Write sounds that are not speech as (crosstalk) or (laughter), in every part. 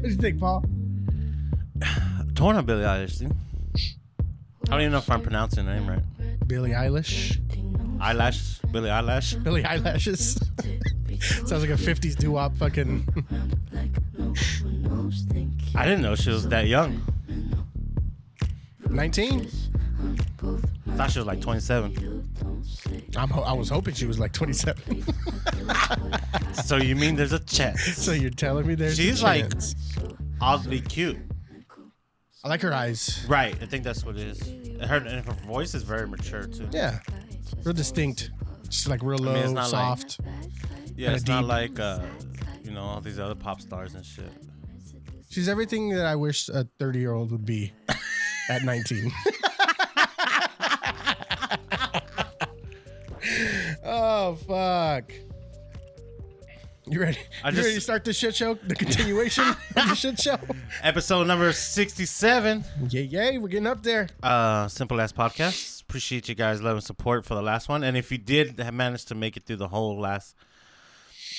What do you think, Paul? Torn on Billie Eilish, dude. I don't even know if I'm pronouncing her name right. Billie Eilish. Eyelash, Billie Eyelash. Billie Eyelashes. Sounds like a 50s doo wop fucking. I didn't know she was that young. 19? I thought she was like 27. I'm ho- I was hoping she was like 27. (laughs) (laughs) So you mean there's a chance? (laughs) so you're telling me there's a She's like- chance. Oddly cute. I like her eyes. Right, I think that's what it is. Her, and her voice is very mature too. Yeah. Real distinct. She's like real low, mean, it's not like- soft. Yeah, it's not like uh, you know all these other pop stars and shit. She's everything that I wish a 30 year old would be (laughs) at 19. oh, fuck. You ready? I you just- ready to start the shit show? The continuation (laughs) of the shit show? Episode number 67. Yay, yay. We're getting up there. Uh, Simple Ass Podcast. Appreciate you guys' love and support for the last one. And if you did have managed to make it through the whole last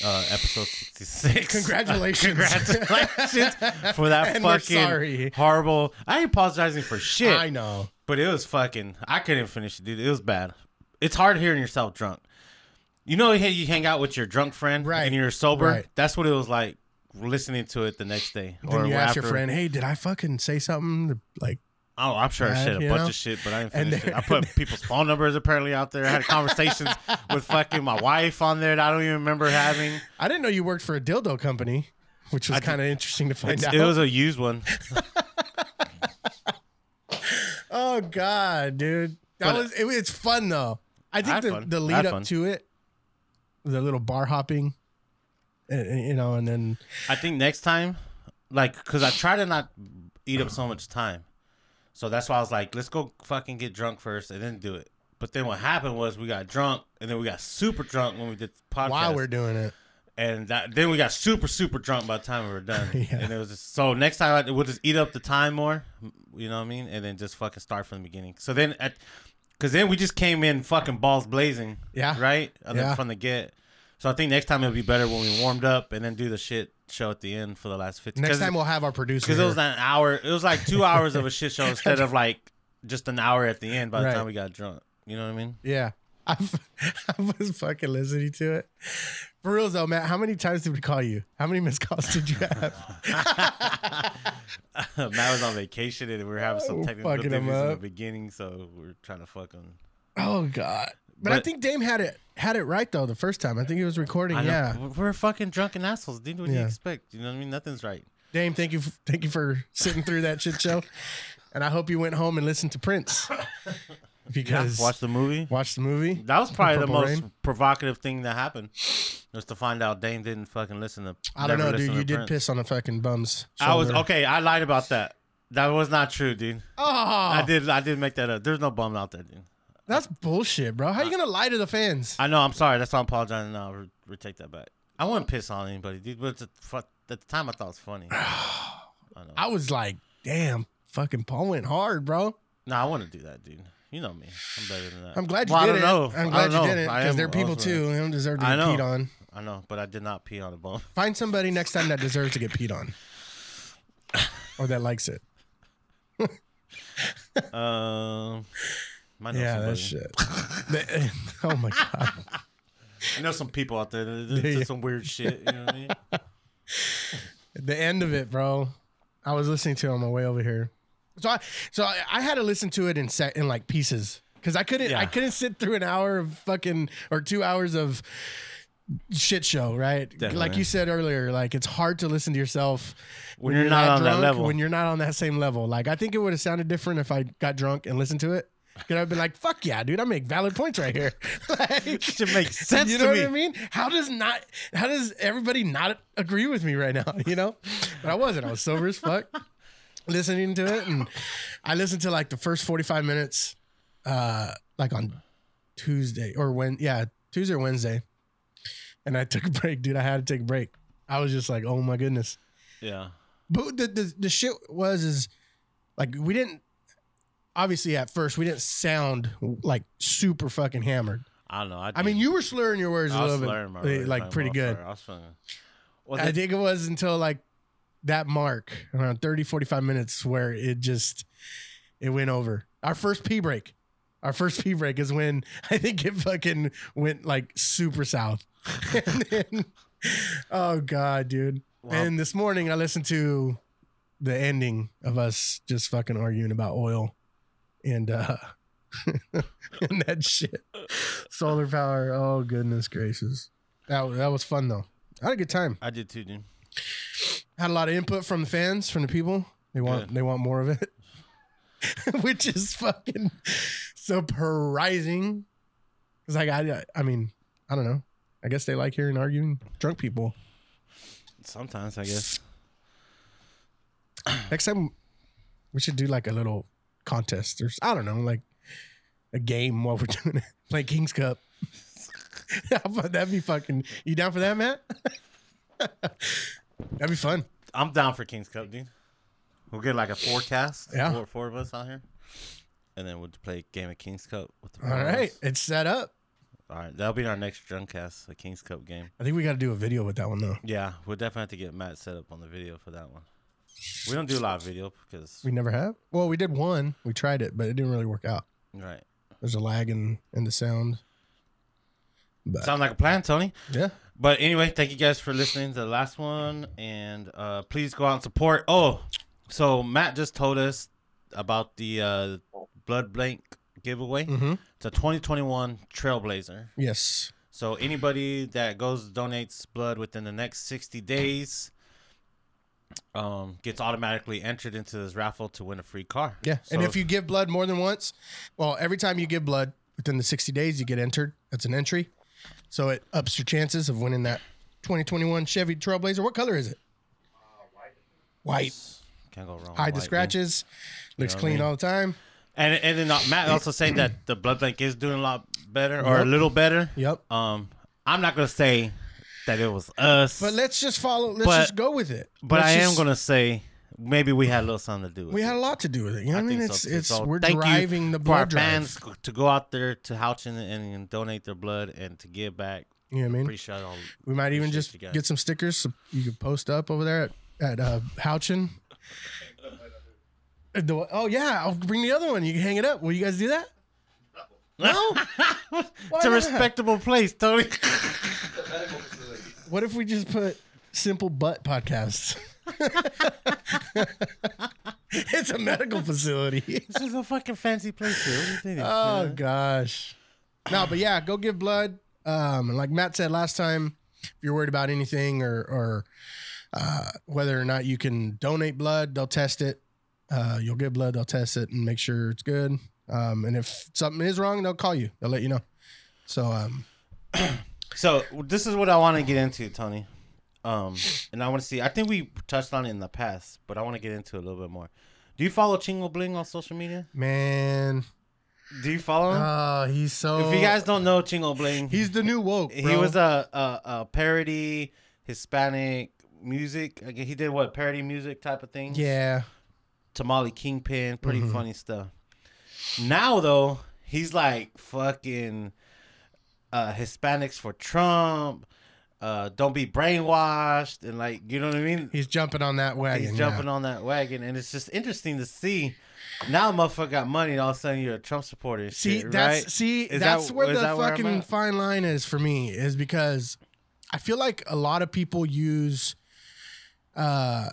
uh, episode 66, Congratulations. (laughs) congratulations for that (laughs) And fucking horrible. I ain't apologizing for shit, I know. but it was fucking. I couldn't finish it, dude. It was bad. It's hard hearing yourself drunk. You know, you you hang out with your drunk friend, Right. And you're sober. Right. That's what it was like listening to it the next day. Then you ask your friend, hey, did I fucking say something? to, Like, Oh, I'm sure I said a bunch know? of shit, but I didn't finish it. I put (laughs) people's phone numbers apparently out there. I had conversations with fucking my wife on there that I don't even remember having. I didn't know you worked for a dildo company, which was kind of interesting to find out. it was a used one. (laughs) Oh God, dude, that But- was it, it's fun though. I I think had the, the lead up fun. to it, the little bar hopping, and, and, you know, and then I think next time, like, because I try to not eat up so much time. So that's why I was like, let's go fucking get drunk first and then do it. But then what happened was we got drunk and then we got super drunk when we did the podcast. while we're doing it, and that, then we got super super drunk by the time we were done. (laughs) Yeah. And it was just, so next time I, we'll just eat up the time more, you know what I mean, and then just fucking start from the beginning. So then at, because then we just came in fucking balls blazing, Yeah. right, and then Yeah. from the get. So I think next time it'll be better when we warmed up and then do the shit show at the end for the last fifteen. next time we'll have our producer. because it was an hour, it was like two hours of a shit show (laughs) instead of like just an hour at the end. By the Right. time we got drunk, you know what I mean? yeah, (laughs) I, I was fucking listening to it. For real though, Matt, how many times did we call you? How many missed calls did you have? (laughs) Matt was on vacation and we were having some Oh, technical difficulties in the beginning, so we are trying to fuck him. oh God. But, I think Dame had it had it right though the first time. I think he was recording. I. Yeah, We're- We're fucking drunken assholes, dude. What do you expect? You know what I mean? Nothing's right. Dame, thank you, f- thank you for sitting through that shit show, (laughs) and I hope you went home and listened to Prince (laughs) because Watch the movie. watch the movie. That was probably the Purple most Rain. provocative thing that happened. Was to find out Dame didn't fucking listen to. I don't know, dude. You to did Prince. piss on the fucking bum's. I was okay. I lied about that. That was not true, dude. Oh, I did. I did make that up. There's no bum out there, dude. That's bullshit, bro. How you gonna lie to the fans? I know. I'm sorry. That's why I'm apologizing now. Re- retake that back. I wouldn't piss on anybody, dude. But at the time, I thought it was funny. (sighs) I know. I was like, damn, fucking Paul went hard, bro. No, I want to do that, dude. You know me. I'm better than that. I'm glad you Well, did I it. don't know. I'm glad you did it because am they're people too. They don't deserve to get peed on. I know, but I did not pee on a bum. Find somebody next time that deserves to get peed on, or that likes it. (laughs) Um, might know Yeah, somebody. that shit. The- (laughs) oh my god. (laughs) I know some people out there that that Do did some weird shit. You know what I mean? (laughs) the end of it, bro. I was listening to it on my way over here. So I so I, I had to listen to it in set in like pieces because I couldn't I couldn't sit through an hour of fucking or two hours of shit show, right? Like you said earlier, like it's hard to listen to yourself When you're not on that level. When you're not on that same level, like I think it would have sounded different if I got drunk and listened to it. Could I've been like, "Fuck yeah, dude! I make valid points right here." (laughs) like, It should make sense you know me. what I mean? How does not? How does everybody not agree with me right now? (laughs) You know, but I wasn't. I was sober as fuck, (laughs) listening to it, and I listened to like the first forty five minutes, uh, like on Tuesday or when, yeah, Tuesday or Wednesday, and I took a break, dude. I had to take a break. I was just like, oh my goodness. Yeah. But the the, the shit was is like we didn't. Obviously, at first, we didn't sound like super fucking hammered. I don't know. I, I mean, you were slurring your words a I was little bit, eh, words, like pretty good. I was feeling. I think it was until like that mark around 30, 45 minutes where it just it went over. Our first pee break. Our first pee break is when (laughs) I think it fucking went like super south. (laughs) and then, oh god, dude. Wow. And this morning I listened to the ending of us just fucking arguing about oil and uh (laughs) and that shit. Solar power. Oh goodness gracious. That that was fun though. I had a good time. I did too, dude. Had a lot of input from the fans, from the people. They want Good. they want more of it. (laughs) Which is fucking surprising. Cause like I I mean, I don't know. I guess they like hearing arguing drunk people. Sometimes I guess. Next time we should do like a little contest or I don't know, like a game while we're (laughs) doing it. Play King's Cup. (laughs) That'd be fucking you down for that, Matt? (laughs) That'd be fun. I'm down for King's Cup, dude. We'll get like a forecast. Yeah. Four, four of us out here. And then we'll play a game of King's Cup with the All four right. It's set up. All right. That'll be our next drunk cast, a King's Cup game. I think we got to do a video with that one though. Yeah, we'll definitely have to get Matt set up on the video for that one. We don't do a lot of video because We never have. Well, we did one. We tried it, but it didn't really work out. right. There's a lag in in the sound. But Sounds like a plan, Tony. yeah, But anyway, thank you guys for listening to the last one, and uh, please go out and support. Oh, so Matt just told us about the uh, blood blank giveaway. Mhm. It's a 2021 Trailblazer. yes, So anybody that goes donates blood within the next 60 days um, gets automatically entered into this raffle to win a free car. yeah. and if you give blood more than once, well, every time you give blood within the 60 days, you get entered. That's an entry, so it ups your chances of winning that 2021 Chevy Trailblazer. What color is it? White. White. can't go wrong. Hide the white, scratches. Looks know what I clean mean? all the time. And and then uh, Matt also saying that the blood bank is doing a lot better or a little better. Yep. Um, I'm not gonna say that it was us, But but, let's just follow. Let's But- just go with it. Let's I am just- gonna say maybe we had a little something to do with it. We it. had a lot to do with it. You know what I mean? think It's so, too. it's So we're thank you driving the for our blood drive. fans to go out there to Houchin and, and donate their blood and to give back. You know what I mean? Appreciate all. We might even Appreciate just you guys. get some stickers so you can post up over there at, at uh, Houchin. Uh, (laughs) the- oh yeah, I'll bring the other one. You can hang it up. Will you guys do that? (laughs) No. It's a not? respectable place, Tony. (laughs) What if we just put simple butt podcasts? (laughs) it's a medical facility. this is a fucking fancy place here. What do you think? (laughs) Oh gosh. No, but yeah, go give blood. Um, and like Matt said last time, if you're worried about anything or or uh, whether or not you can donate blood, they'll test it. Uh, you'll give blood, they'll test it and make sure it's good. Um, and if something is wrong, they'll call you. They'll let you know. So um, (clears throat) So this is what I want to get into, Tony. Um, and I want to see. I think we touched on it in the past, but I want to get into it a little bit more. Do you follow Chingo Bling on social media? man, Do you follow him? oh, he's so. if you guys don't know Chingo Bling, he's the new woke. he was a, a a parody Hispanic music. Like, He did what parody music type of thing. yeah. Tamale Kingpin, pretty Mhm. funny stuff. Now though, he's like fucking uh Hispanics for Trump. Uh, don't be brainwashed and like you know what I mean. He's jumping on that wagon. He's yeah. jumping on that wagon, and it's just interesting to see. Now, motherfucker got money, and all of a sudden you're a Trump supporter. See, shit, that's right? see, Is that's that- where the that fucking at? fine line is for me, is because I feel like a lot of people use uh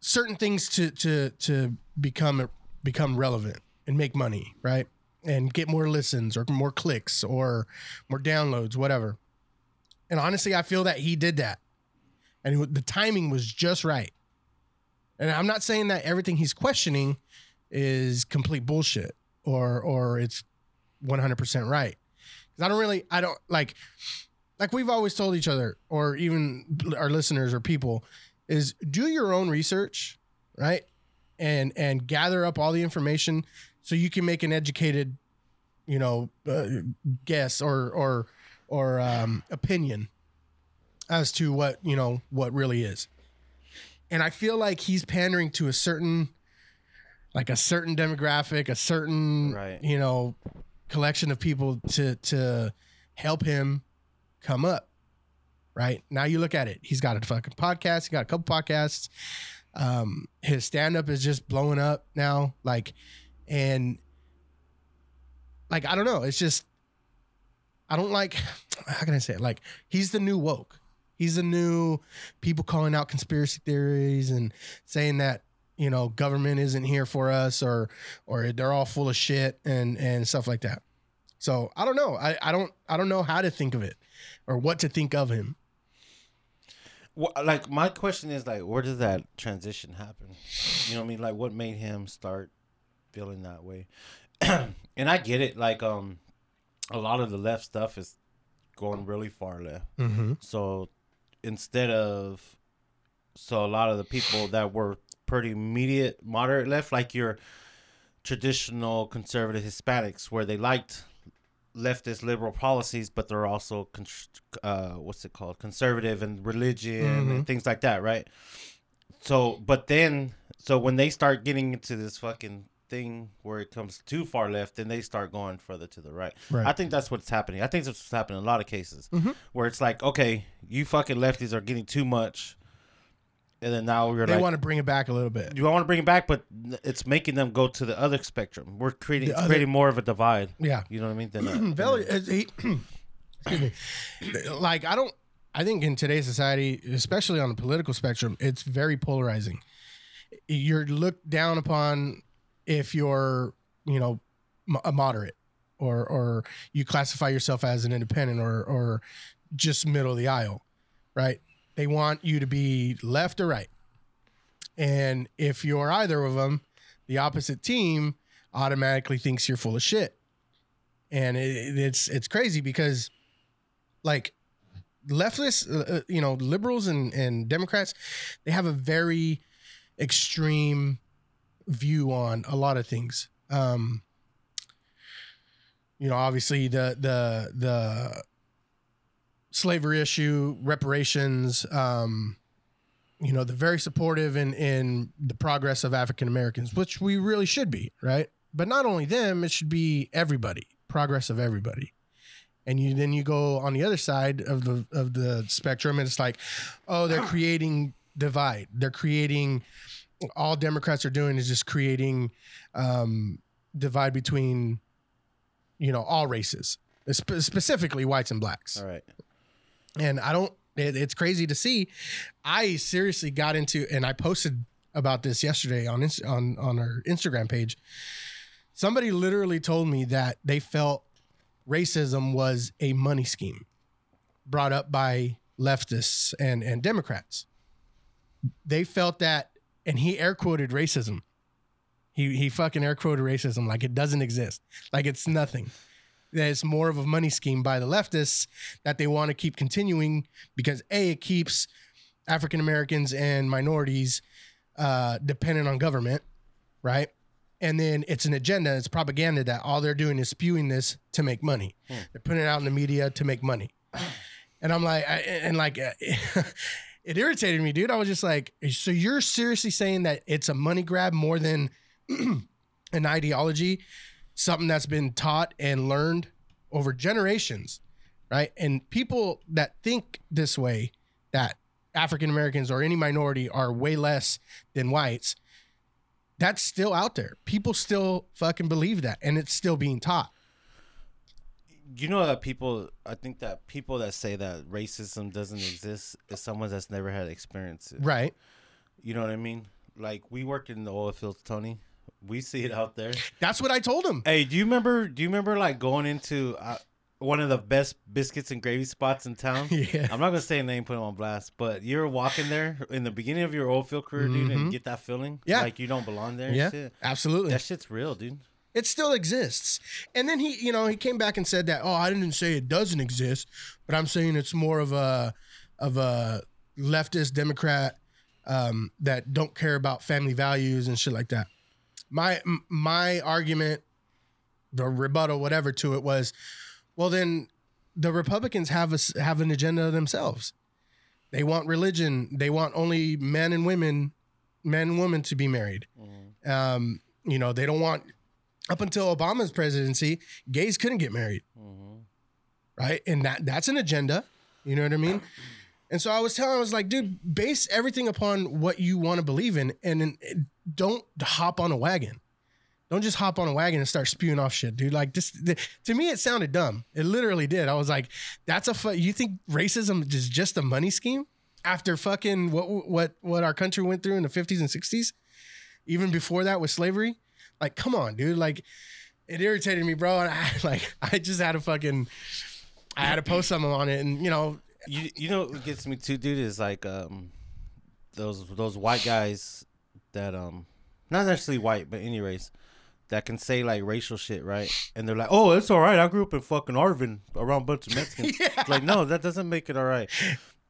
certain things to to to become become relevant and make money, right? And get more listens or more clicks or more downloads, whatever. And honestly, I feel that he did that. And the timing was just right. And I'm not saying that everything he's questioning is complete bullshit or or it's 100% right. Cuz I don't really I don't like like we've always told each other or even our listeners or people is do your own research, right? And and gather up all the information so you can make an educated, you know, uh, guess or or or um, opinion as to what you know what really is. And I feel like he's pandering to a certain, like a certain demographic, a certain Right. you know collection of people to to help him come up, right? Now you look at it. He's got a fucking podcast. He got a couple podcasts. Um, his stand up is just blowing up now. Like, and like, I don't know. It's just, I don't like, (sighs) how can I say it? Like, he's the new woke. He's the new people calling out conspiracy theories and saying that, you know, government isn't here for us or, or they're all full of shit and, and stuff like that. So I don't know. I, I don't, I don't know how to think of it or what to think of him. Like my question is like, where does that transition happen? You know what I mean? Like, what made him start feeling that way? (clears throat) and I get it. Like, um, a lot of the left stuff is going really far left. Mm-hmm. So instead of, so a lot of the people that were pretty immediate moderate left, like your traditional conservative Hispanics, where they liked leftist liberal policies, but they're also uh, what's it called, conservative and religion and things like that, right? So, but then, so when they start getting into this fucking thing where it comes too far left, then they start going further to the right. Right. I think that's what's happening. I think that's what's happening in a lot of cases where it's like, okay, you fucking lefties are getting too much, and then now we're They like, want to bring it back a little bit. you want to bring it back, but it's making them go to the other spectrum. We're creating other- creating more of a divide. Yeah. You know what I mean? Than (clears throat) Valley, uh, he, (clears throat) excuse me. Like I don't. I think in today's society, especially on the political spectrum, it's very polarizing. You're looked down upon if you're, you know, a moderate, or or you classify yourself as an independent, or or just middle of the aisle, right? They want you to be left or right, and if you're either of them, the opposite team automatically thinks you're full of shit and it, it's it's crazy because like leftists uh, uh, you know liberals and and democrats they have a very extreme view on a lot of things. Um you know obviously the the the slavery issue reparations um you know they're very supportive in in the progress of african americans which we really should be right? But not only them it should be everybody progress of everybody. And you then you go on the other side of the of the spectrum and it's like oh they're creating divide. They're creating all democrats are doing is just creating um divide between you know all races spe- specifically whites and blacks all right. and I don't. It, it's crazy to see. I seriously got into, and I posted about this yesterday on on on our Instagram page. Somebody literally told me that they felt racism was a money scheme brought up by leftists and and Democrats. They felt that, and he air quoted racism. He he fucking air quoted racism like it doesn't exist, like it's nothing that it's more of a money scheme by the leftists that they want to keep continuing because a it keeps African Americans and minorities uh, dependent on government, right? And then it's an agenda, it's propaganda that all they're doing is spewing this to make money. They're putting it out in the media to make money. And I'm like, I, and like, uh, (laughs) it irritated me, dude. I was just like, so you're seriously saying that it's a money grab more than (clears throat) an ideology? something that's been taught and learned over generations, right? And people that think this way, that African Americans or any minority are way less than whites, that's still out there. People still fucking believe that, and it's still being taught. You know that people. I think that people that say that racism doesn't exist is someone that's never had experience. it. Right. You know what I mean? Like we work in the oil fields, Tony. We see it out there. That's what I told him. Hey, do you remember? Do you remember like going into uh, one of the best biscuits and gravy spots in town? (laughs) Yeah. I'm not gonna say a name, put him on blast, but you're walking there in the beginning of your oil field career, dude, and get that feeling, Mm-hmm. Yeah. like you don't belong there. Yeah, shit. absolutely. that shit's real, dude. It still exists. And then he, you know, he came back and said that, oh, I didn't say it doesn't exist, but I'm saying it's more of a of a leftist Democrat um, that don't care about family values and shit like that. My my argument, the rebuttal, whatever to it was, well, then the Republicans have a have an agenda themselves. They want religion. They want only men and women, men and women to be married. Um, you know, they don't want up until Obama's presidency, gays couldn't get married, right? And that that's an agenda. You know what I mean? And so I was telling, I was like, dude, base everything upon what you want to believe in, and then eh, don't hop on a wagon. Don't just hop on a wagon and start spewing off shit, dude. Like this, th- to me, it sounded dumb. It literally did. I was like, that's a fu- you think racism is just a money scheme after fucking what what what our country went through in the fifties and sixties, even before that with slavery. Like, come on, dude. Like, it irritated me, bro. And I (laughs) like, I just had to fucking, I had to post something on it, and you know, You you know what gets me too, dude, is like um those those white guys that um not necessarily white, but any race that can say like racial shit, right? And they're like, "Oh, it's all right. I grew up in fucking Arvin around a bunch of Mexicans." (laughs) Yeah. Like, no, that doesn't make it all right.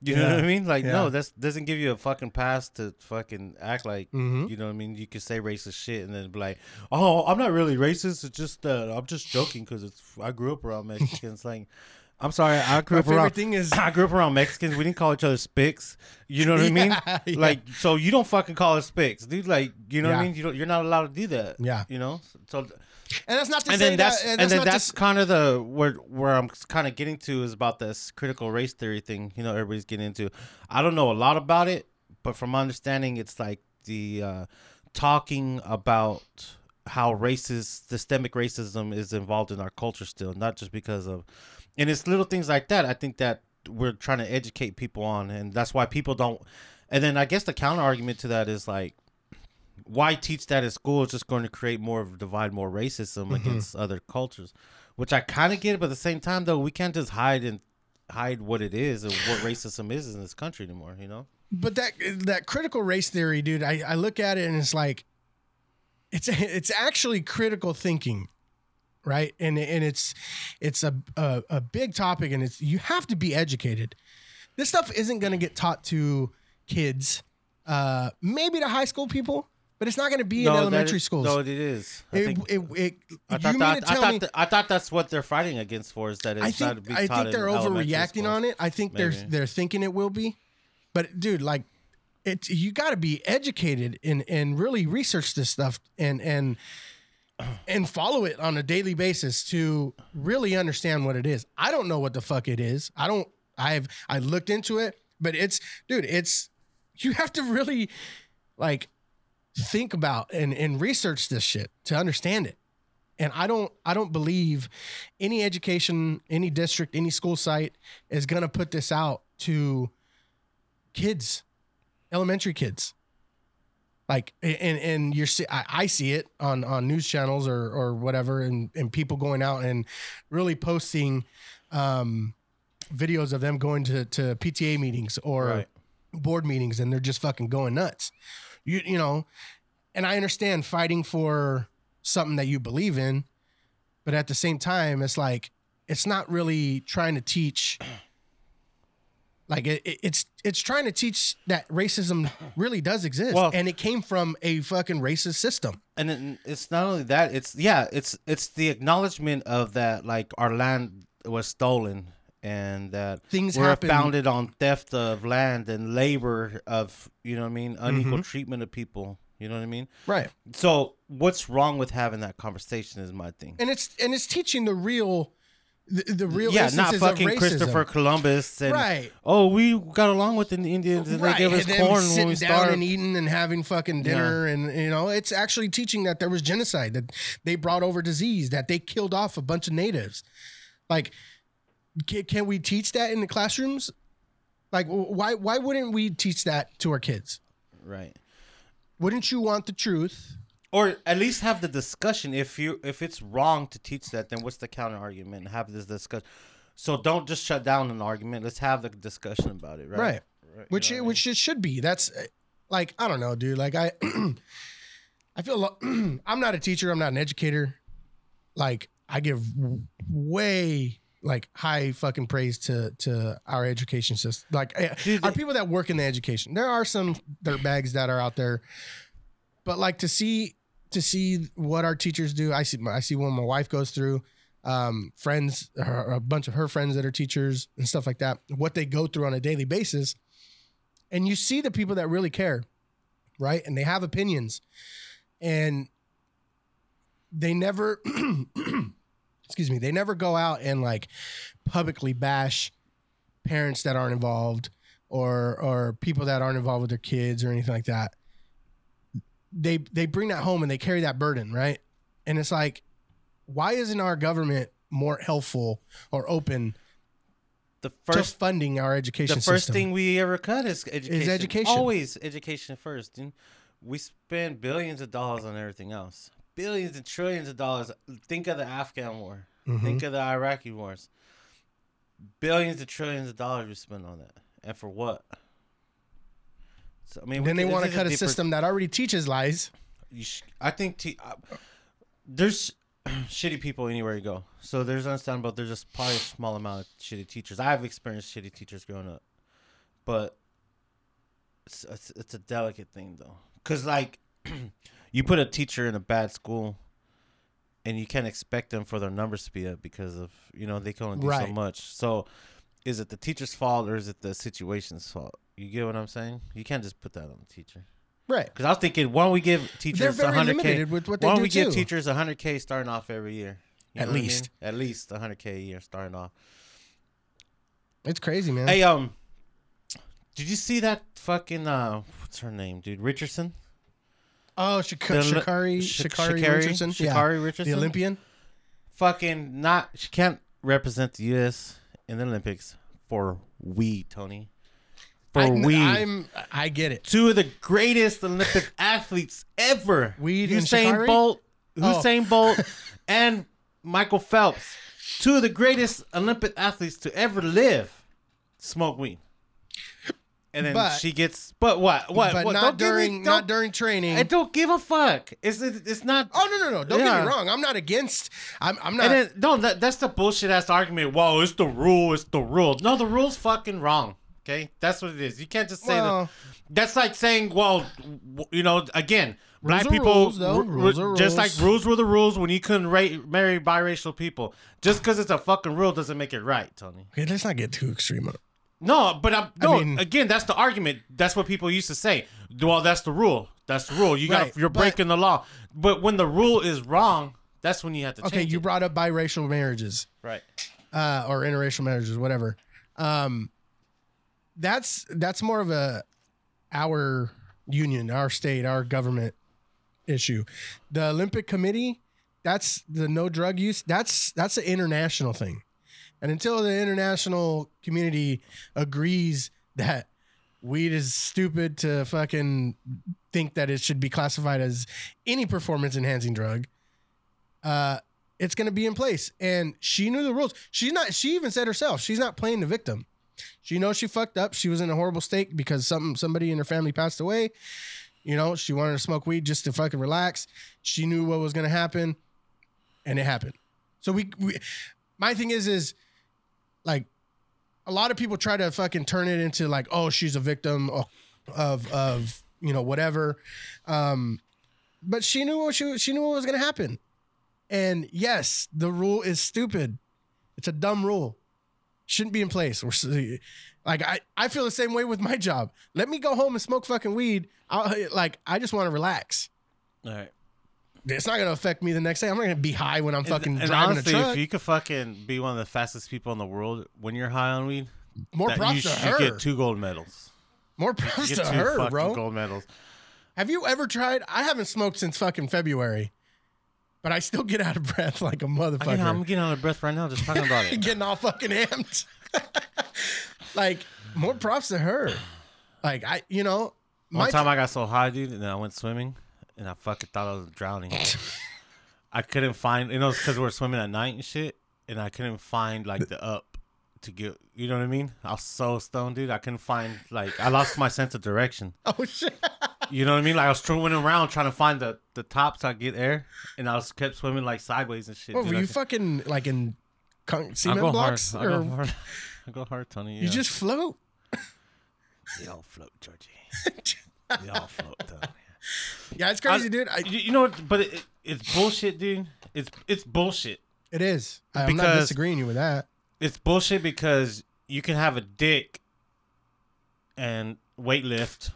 You know what I mean? Like, Yeah. no, that doesn't give you a fucking pass to fucking act like, Mhm. you know what I mean? You could say racist shit and then be like, "Oh, I'm not really racist. It's just that I'm just joking because it's I grew up around Mexicans." like, I'm sorry, I grew my up around. thing is (laughs) I grew up around Mexicans. We didn't call each other spics. You know what I mean? Yeah, (laughs) yeah. Like, so you don't fucking call us spics, dude. Like, you know what I mean? You don't, you're not allowed to do that. Yeah. You know. So, and that's not to and say then that's that, and, that's then that's to, kind of the where where I'm kind of getting to is about this critical race theory thing. You know, everybody's getting into. I don't know a lot about it, but from my understanding, it's like the uh, talking about how racist systemic racism is involved in our culture still, not just because of, and it's little things like that. I think that we're trying to educate people on, and that's why people don't. And then I guess the counter argument to that is like, why teach that at school is just going to create more of a divide, more racism against other cultures, which I kind of get. But at the same time, though, we can't just hide and hide what it is and what racism is in this country anymore. You know? but that that critical race theory, dude, I, I look at it and it's like it's it's actually critical thinking, right? And and it's it's a a, a big topic, and it's you have to be educated. This stuff isn't going to get taught to kids, uh, maybe to high school people, but it's not going to be in elementary is- schools. No, it is. I it, think. it, it, I you thought, that, to I, tell thought me? that- I thought that's what they're fighting against for is that it's I not think be I think they're overreacting on it. I think they're they're thinking it will be, but dude, like, it you got to be educated and and really research this stuff and and and follow it on a daily basis to really understand what it is. I don't know what the fuck it is. I don't. I've I looked into it, but it's dude. It's you have to really like think about and and research this shit to understand it. And i don't i don't believe any education any district any school site is to put this out to kids elementary kids. Like and and you're see I, I see it on on news channels or or whatever and and people going out and really posting um videos of them going to to pta meetings or Right. board meetings and they're just fucking going nuts you you know and i understand fighting for something that you believe in but at the same time it's like it's not really trying to teach (clears throat) like it, it- it's it's trying to teach that racism really does exist. Well- and it came from a fucking racist system. And then it's not only that it's yeah it's it's the acknowledgement of that like our land was stolen and that Things we're happen- founded on theft of land and labor of you know what i mean unequal Mm-hmm. treatment of people. You know what i mean? Right. So what's wrong with having that conversation is my thing. And it's and it's teaching the real the, the real yeah not fucking christopher columbus and Right. oh we got along with the indians and right. they gave us corn sitting when we down and eating and having fucking dinner and you know it's actually teaching that there was genocide that they brought over disease that they killed off a bunch of natives. Like can, can we teach that in the classrooms? Like why why wouldn't we teach that to our kids? Right. Wouldn't you want the truth? Or at least have the discussion. If you if it's wrong to teach that then what's the counter argument have this discussion so don't just shut down an argument. Let's have the discussion about it right? Right, Right, which you know it, which it should be. That's like i don't know dude. Like i (clears throat) i feel lo- (clears throat) i'm not a teacher. I'm not an educator. Like i give way like high fucking praise to to our education system. Like eh, Dude, our they- people that work in the education there are some dirtbags that are out there. But like to see to see what our teachers do i see i see what my wife goes through um friends her, a bunch of her friends that are teachers and stuff like that what they go through on a daily basis. And you see the people that really care right? And they have opinions. And they never (clears throat) excuse me they never go out and like publicly bash parents that aren't involved or or people that aren't involved with their kids or anything like that they they bring that home and they carry that burden right and it's like why isn't our government more helpful or open The to first funding our education the first system thing we ever cut is education. education. Always education first. Dude. We spend billions of dollars on everything else. Billions and trillions of dollars. Think of the Afghan war. Mhm. Think of the Iraqi wars. Billions and trillions of dollars we spend on that, and for what? So, I mean, we then they want to cut a deeper- system that already teaches lies sh- I think t- uh, there's (clears throat) shitty people anywhere you go. So there's understandable. There's just probably a small amount of shitty teachers. I've experienced shitty teachers growing up, but it's it's, it's a delicate thing though, because like (clears throat) you put a teacher in a bad school, and you can't expect them for their numbers to be up because of you know they can only do so much. So is it the teacher's fault or is it the situation's fault? You get what I'm saying? You can't just put that on the teacher. right Because I was thinking, why don't we give they're teachers very 100k? limited with what they Why don't do we give too teachers 100k starting off every year? You At what I least. mean? at least 100k a year starting off. it's crazy man Hey, um, did you see that fucking uh, what's her name, dude? Richardson, oh Shak- The Oli- Sha'Carri Sh- Sha'Carri richardson yeah Richardson, the olympian Fucking not. She can't represent the U.S. in the Olympics for we, Tony. For I, we. i'm i get it two of the greatest Olympic (laughs) athletes ever. Weed and Usain? Bolt, Oh. Usain Bolt, (laughs) and Michael Phelps, two of the greatest Olympic athletes to ever live, smoke weed. And then But- she gets, but what, what, but what? not don't give me- during not during training I don't give a fuck. It's it's not. Oh no no no! Don't get me wrong. I'm not against. I'm I'm not. And then no, that, that's the bullshit ass argument. Well, it's the rule. It's the rule. No, the rule's fucking wrong. Okay, that's what it is. You can't just say that. That's like saying, well, you know, again, black people, rules, ru- Rules are just like rules. rules were the rules when you couldn't ra- marry biracial people. Just because it's a fucking rule doesn't make it right, Tony. okay, let's not get too extreme. No, but I'm, no, mean- again, that's the argument. That's what people used to say. Well, that's the rule. That's the rule. You got you're but- breaking the law. But when the rule is wrong, that's when you have to Okay, you it. brought up biracial marriages right. uh, or interracial marriages, whatever. Um, that's that's more of a our union, our state, our government issue. The Olympic Committee, that's the no drug use. That's that's an international thing, and until the international community agrees that weed is stupid to fucking think that it should be classified as any performance enhancing drug, uh, it's going to be in place. And she knew the rules. She's not. She even said herself, she's not playing the victim. She knows she fucked up. She was in a horrible state because something somebody in her family passed away. You know, she wanted to smoke weed just to fucking relax. She knew what was going to happen, and it happened. So we, we, my thing is, is like a lot of people try to fucking turn it into like, oh, she's a victim of, of, of you know, whatever. Um, but she knew what she she knew what was to happen. And yes, the rule is stupid. It's a dumb rule. Shouldn't be in place. We're like I, I feel the same way with my job. Let me go home and smoke fucking weed. I'll, like I just want to relax. All right. It's not gonna affect me the next day. I'm not gonna be high when I'm fucking and, and driving honestly, a truck. if you could fucking be one of the fastest people in the world when you're high on weed, More props you to should her. get two gold medals. More props to her, bro. gold medals. Have you ever tried? I haven't smoked since fucking February, but I still get out of breath like a motherfucker. get- I'm getting out of breath right now just talking about (laughs) it. getting all fucking amped. (laughs) like more props to her. Like I, you know, One my time I got so high, dude, and then I went swimming, and I fucking thought I was drowning. I couldn't find, you know, because we were swimming at night and shit, and I couldn't find like the up to get, you know what I mean? I was so stoned, dude. I couldn't find like I lost my sense of direction. (laughs) oh shit. You know what I mean? Like I was swimming around trying to find the the top so I get air, and I was kept swimming like sideways and shit. What dude. were I you fucking like in con- I cement blocks, hard. I or go hard. I go hard, Tony. you just float? (laughs) we all float, Georgie. we all float, though. Yeah, it's crazy, dude. I, You, you know, what? but it, it, it's bullshit, dude. It's it's bullshit. it is. I'm not disagreeing you with that. It's bullshit because you can have a dick and weightlift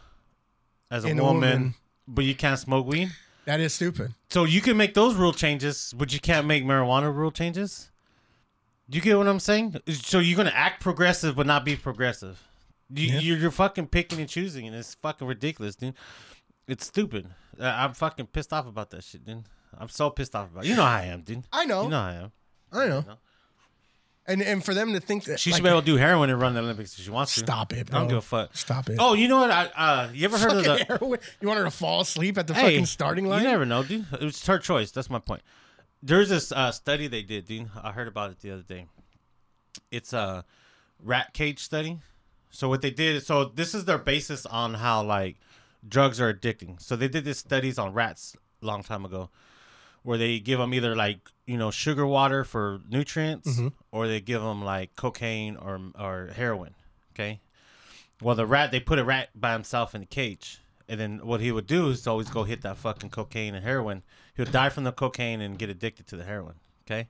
as a In a woman, woman. but you can't smoke weed. That is stupid. So you can make those rule changes, but you can't make marijuana rule changes. You get what I'm saying? So you're gonna act progressive but not be progressive. You, Yeah. you're, you're fucking picking and choosing, and it's fucking ridiculous, dude. It's stupid. Uh, I'm fucking pissed off about that shit, dude. I'm so pissed off about. It. You know how I am, dude. I know, You know how I am. I know. know. And and for them to think that She like, should be able to do heroin and run the Olympics if she wants to. stop it, I bro. don't give a fuck. Stop it. Oh, you know what? I uh, you ever heard of the? heroin. You want her to fall asleep at the Hey, fucking starting line? You never know, dude. It's her choice. That's my point. There's this uh, study they did, dude. I heard about it the other day. It's a rat cage study. So what they did, so this is their basis on how like drugs are addicting. So they did this studies on rats a long time ago, where they give them either like you know sugar water for nutrients, mm-hmm. or they give them like cocaine or or heroin. Okay. Well, the rat they put a rat by himself in the cage, and then what he would do is always go hit that fucking cocaine and heroin. He would die from the cocaine and get addicted to the heroin. Okay.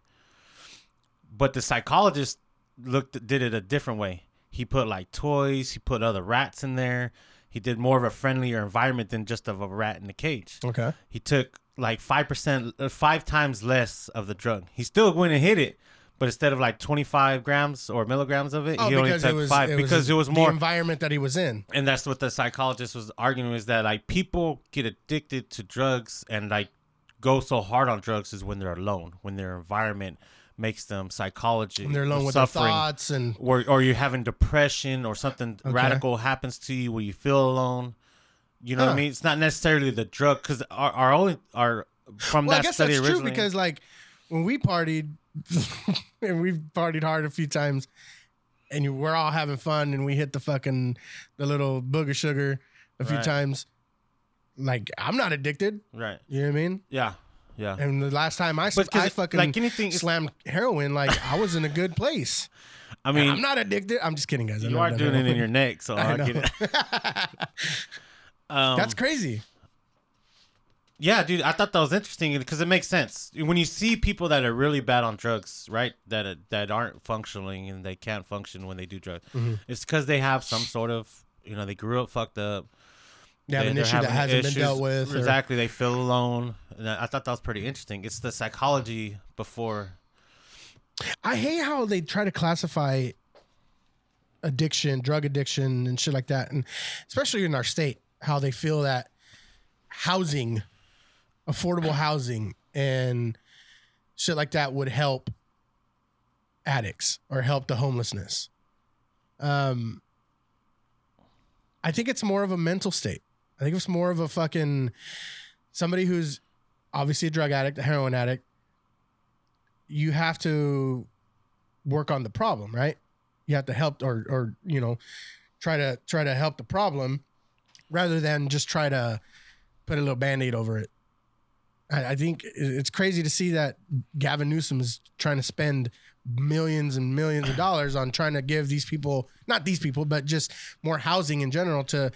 But the psychologist looked did it a different way. He put like toys. He put other rats in there. He did more of a friendlier environment than just of a rat in a cage. Okay. He took like five percent, uh, five times less of the drug. He still went and hit it, but instead of like twenty five grams or milligrams of it, Oh, he only took it was five it because it was the more environment that he was in. and that's what the psychologist was arguing is that like people get addicted to drugs and like go so hard on drugs is when they're alone when their environment makes them psychology And they're alone with their suffering thoughts and or, or you're having depression or something Okay. radical happens to you where you feel alone you know what i mean it's not necessarily the drug because our, our only our from well, I that guess study that's true because like when we partied (laughs) and we've partied hard a few times and you, we're all having fun and we hit the fucking the little booger sugar a few Right. times. Like I'm not addicted. right You know what I mean? yeah yeah And the last time I, 'cause I fucking like anything slammed heroin, like I was in a good place. i mean I'm not addicted. I'm just kidding, guys. I've you are doing it in your (laughs) neck so i, I get it (laughs) um, That's crazy. Yeah, dude, I thought that was interesting because it makes sense when you see people that are really bad on drugs, right? That that aren't functioning and they can't function when they do drugs. Mm-hmm. It's because they have some sort of, you know, they grew up fucked up. They have an issue that hasn't issues. been dealt with. or- Exactly, they feel alone. And I thought that was pretty interesting. It's the psychology before. I hate how they try to classify addiction, drug addiction, and shit like that, and especially in our state, how they feel that housing, affordable housing, and shit like that would help addicts or help the homelessness. Um, I think it's more of a mental state. I think it's more of a fucking somebody who's obviously a drug addict, a heroin addict you have to work on the problem, right? You have to help or or you know try to try to help the problem rather than just try to put a little band-aid over it. I, I think it's crazy to see that Gavin Newsom is trying to spend millions and millions of dollars on trying to give these people not these people but just more housing in general to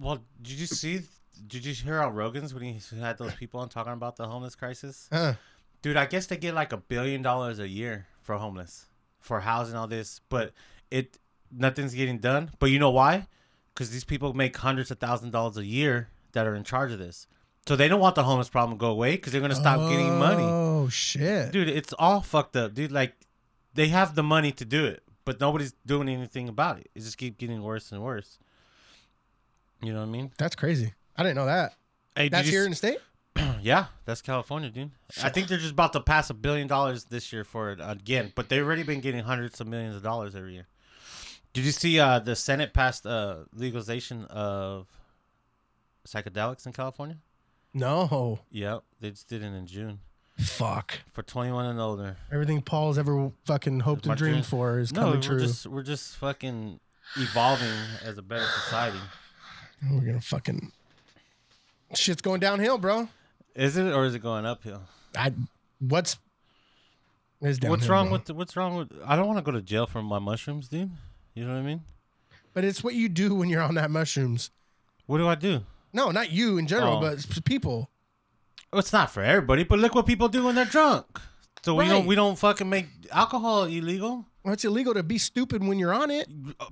Well, did you see? Did you hear on Rogan's when he had those people on talking about the homeless crisis? uh, Dude, I guess they get like a billion dollars a year for homeless, for housing all this, but it nothing's getting done. But you know why? Because these people make hundreds of thousands of dollars a year that are in charge of this. So they don't want the homeless problem to go away because they're gonna stop getting money. Oh shit. Dude, it's all fucked up, dude. Like they have the money to do it, but nobody's doing anything about it. It just keeps getting worse and worse. You know what I mean? That's crazy. I didn't know that. Hey, That's here s- in the state? (clears throat) Yeah, that's California, dude. I think they're just about to pass a billion dollars this year for it again, but they've already been getting hundreds of millions of dollars every year. Did you see uh, the Senate passed uh, legalization of psychedelics in California? No. Yep, they just did it in June Fuck. for 21 and older. Everything Paul's ever fucking hoped My and dreamed dream- for is No, coming we're true. just we're just fucking evolving as a better society. We're gonna fucking shit's going downhill, bro. Is it or is it going uphill? I what's is downhill, what's wrong bro. with the, what's wrong with? I don't want to go to jail for my mushrooms, dude. You know what I mean? But it's what you do when you're on that mushrooms. What do I do? No, not you in general, Oh. but people. Well, it's not for everybody, but look what people do when they're drunk. So we don't we don't fucking make alcohol illegal. Well, it's illegal to be stupid when you're on it.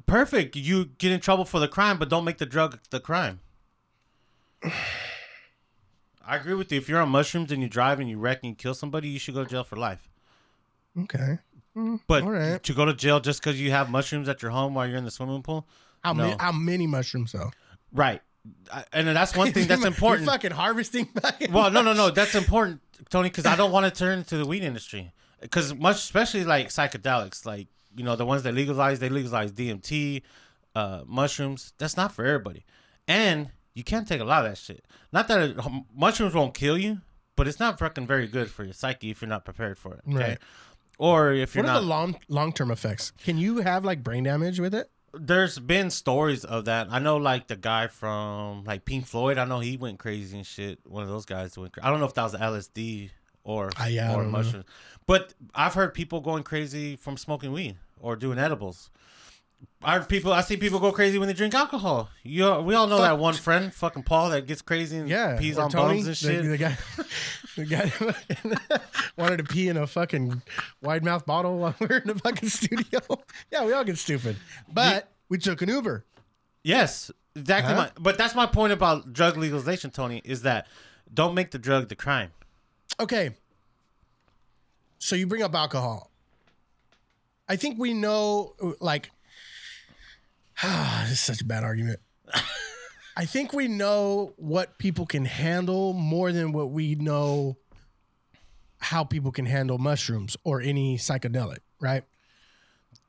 Perfect. You get in trouble for the crime, but don't make the drug the crime. (sighs) I agree with you. If you're on mushrooms and you drive and you wreck and you kill somebody, you should go to jail for life. Okay. Mm, but All right. to go to jail just because you have mushrooms at your home while you're in the swimming pool, How No. many? How many mushrooms though? Right. I- And that's one thing (laughs) that's important. You're fucking harvesting. (laughs) Fucking well, no, no, no. That's important, Tony, because I don't want to turn into the weed industry. Because much, especially like psychedelics, like you know the ones that legalize, they legalize DMT, uh, mushrooms. That's not for everybody, and you can't take a lot of that shit. Not that it, mushrooms won't kill you, but it's not fucking very good for your psyche if you're not prepared for it. Okay? Right. Or if you're What are not, the long long term effects? Can you have like brain damage with it? there's been stories of that. I know, like the guy from like Pink Floyd. I know he went crazy and shit. One of those guys went. Cra- I don't know if that was LSD or Ah, yeah, or know. mushrooms, but I've heard people going crazy from smoking weed or doing edibles. I people. I see people go crazy when they drink alcohol. You, we all know Fuck. that one friend, fucking Paul, that gets crazy and Yeah, pees on Tony, bums and the- shit. The, guy, (laughs) the guy (laughs) wanted to pee in a fucking wide mouth bottle while we are in the fucking studio. (laughs) yeah, we all get stupid, but we took an Uber. Yes, exactly. Huh? My, but that's my point about drug legalization, Tony. Is that don't make the drug the crime. Okay, so you bring up alcohol. I think we know, like, (sighs) this is such a bad argument. (laughs) I think we know what people can handle more than what we know how people can handle mushrooms or any psychedelic, right?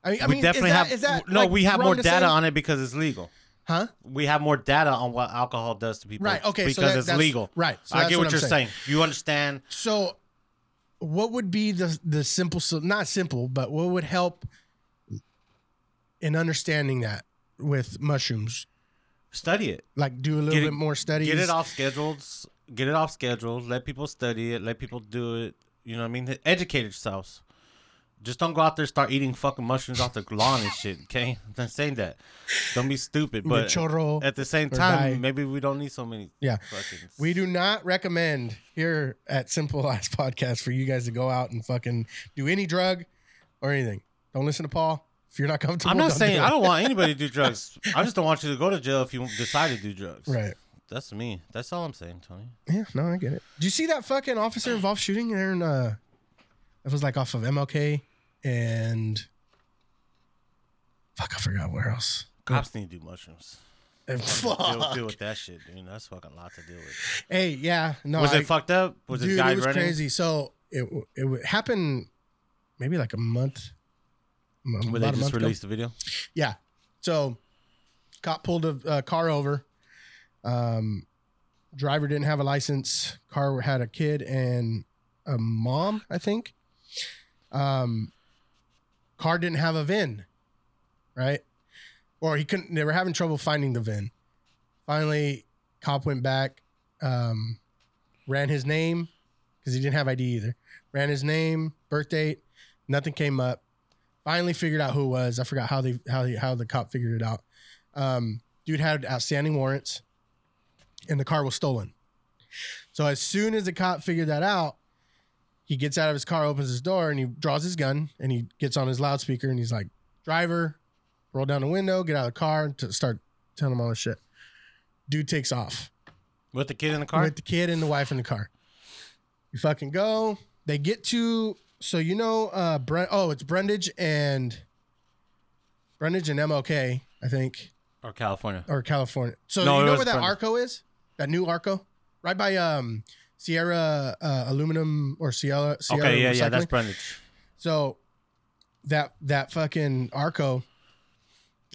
I mean, I we mean, definitely is that, have that no. like, we have more data say? on it because it's legal. Huh? We have more data on what alcohol does to people. Right. Okay. Because so that- it's legal. Right. So I get what, I'm you're saying. You understand? So, what would be the the simple, so not simple, but what would help in understanding that with mushrooms? Study it. Like, do a little Get it- bit more studies. Get it off schedules. Get it off schedules. Let people study it. Let people do it. You know what I mean? Educate yourselves. Just don't go out there and start eating fucking mushrooms off the lawn and shit. Okay, (laughs) I'm not saying that. Don't be stupid. But chorro. at the same time, die. maybe we don't need so many. Yeah. Fucking We do not recommend here at Simple (laughs) Ass Podcast for you guys to go out and fucking do any drug or anything. Don't listen to Paul if you're not comfortable. I'm not saying I don't want anybody to do (laughs) drugs. I just don't want you to go to jail if you decide to do drugs. Right. That's me. That's all I'm saying, Tony. Yeah. No, I get it. Do you see that fucking officer involved shooting there in uh? It was like off of MLK and. Fuck, I forgot where else. Cops need to do mushrooms. (laughs) And Deal, fuck. deal with that shit, dude. That's fucking a lot to deal with. Hey, yeah, no, was I- it fucked up? Was dude, it guy it was running? crazy. So it it would happen maybe like a month. Where about they a just month ago. released the video? Yeah. So, cop pulled a, uh car over. Um, driver didn't have a license. Car had a kid and a mom, I think. Um, car didn't have a VIN, right? Or he couldn't. They were having trouble finding the VIN. Finally, cop went back, um, ran his name because he didn't have ID either. Ran his name, birth date, nothing came up finally figured out who it was. I forgot how they how he, how the cop figured it out. Um, dude had outstanding warrants, and the car was stolen. So as soon as the cop figured that out, he gets out of his car, opens his door, and he draws his gun, and he gets on his loudspeaker, and he's like, "Driver, roll down the window, get out of the car, to start telling him all this shit." Dude takes off With the kid in the car? with the kid and the wife in the car. You fucking go. They get to so you know uh Brent oh it's Brundage and Brundage and MLK, I think, or California? or California. So No, you know where that Brundage. Arco is? That new Arco? Right by um Sierra uh, aluminum or Sierra Sierra Okay, yeah, yeah, that's Brundage. So that that fucking Arco,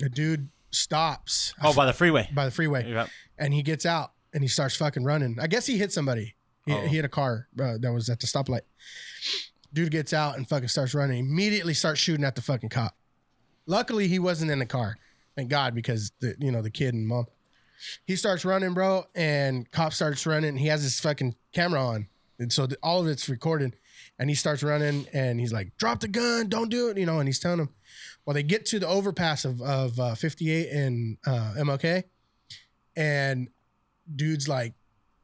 a dude stops Oh, by the freeway. by the freeway Yeah. and he gets out and he starts fucking running. I guess he hit somebody. He, Oh. he hit a car uh, that was at the stoplight. Dude gets out and fucking starts running. Immediately starts shooting at the fucking cop. Luckily, he wasn't in the car. Thank God, because the you know the kid and mom. He starts running, bro, and cop starts running. He has his fucking camera on, and so all of it's recorded. And he starts running, and he's like, "Drop the gun! Don't do it!" You know. And he's telling him. Well, they get to the overpass of of uh, 58 and uh, MLK, and dude's like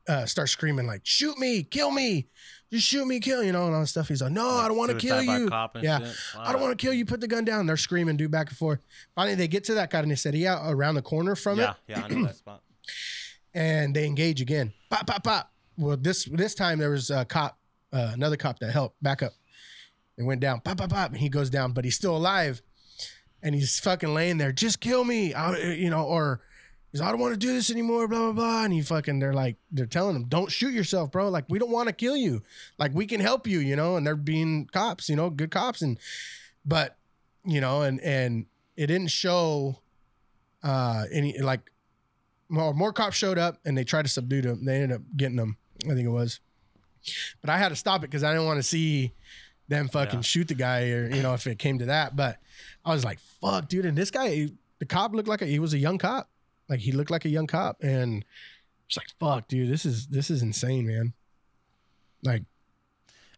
uh start screaming like shoot me kill me just shoot me kill you know and all that stuff. He's like no i don't want to kill you. yeah. shit. i don't want to kill you put the gun down. They're screaming dude back and forth. Finally they get to that guy and they said he out around the corner from Yeah, it. Yeah, I know that spot. (clears throat) and they engage again. Pop pop pop. Well this this time there was a cop uh, another cop that helped back up. And went down. Pop pop pop. And he goes down but he's still alive. And he's fucking laying there, just kill me, I, you know, or he's I don't want to do this anymore, blah blah blah, and he fucking they're like they're telling him, don't shoot yourself, bro. Like we don't want to kill you, like we can help you, you know, and they're being cops, you know, good cops, and but you know, and and it didn't show uh any like more, more cops showed up and they tried to subdue them. They ended up getting them. I think it was. But I had to stop it because I didn't want to see them fucking Yeah. shoot the guy or you know if it came to that. But I was like, fuck, dude. And this guy, the cop looked like a, he was a young cop. Like he looked like a young cop, and it's like, fuck, dude, this is this is insane, man. Like,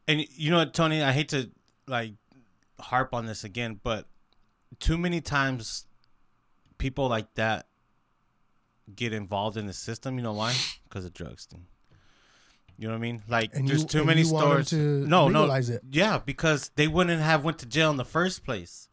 And you know what, Tony? I hate to like harp on this again, but too many times people like that get involved in the system. You know why? (sighs) Because of drugs. Dude. You know what I mean? Like, And there's you- too many you want 'em stores. to no, no, it. yeah, because they wouldn't have went to jail in the first place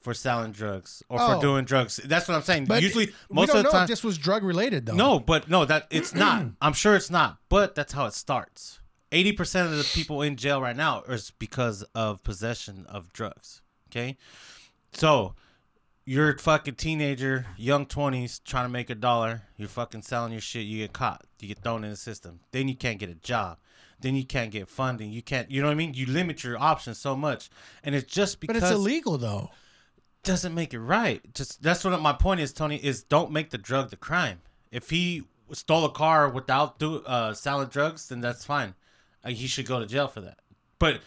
for selling drugs or Oh. for doing drugs. That's what I'm saying. but Usually, most of the time, this was drug related though. no, but no, that it's not. (clears throat) I'm sure it's not, but that's how it starts. Eighty percent of the people in jail right now is because of possession of drugs. Okay, so you're a fucking teenager, young twenties, trying to make a dollar. You're fucking selling your shit. You get caught. You get thrown in the system. Then you can't get a job. Then you can't get funding. You can't. You know what I mean? You limit your options so much, and it's just because. but it's illegal though. Doesn't make it right. Just that's what my point is, Tony. Is don't make the drug the crime. If he stole a car without do uh, selling drugs, then that's fine. Uh, he should go to jail for that. But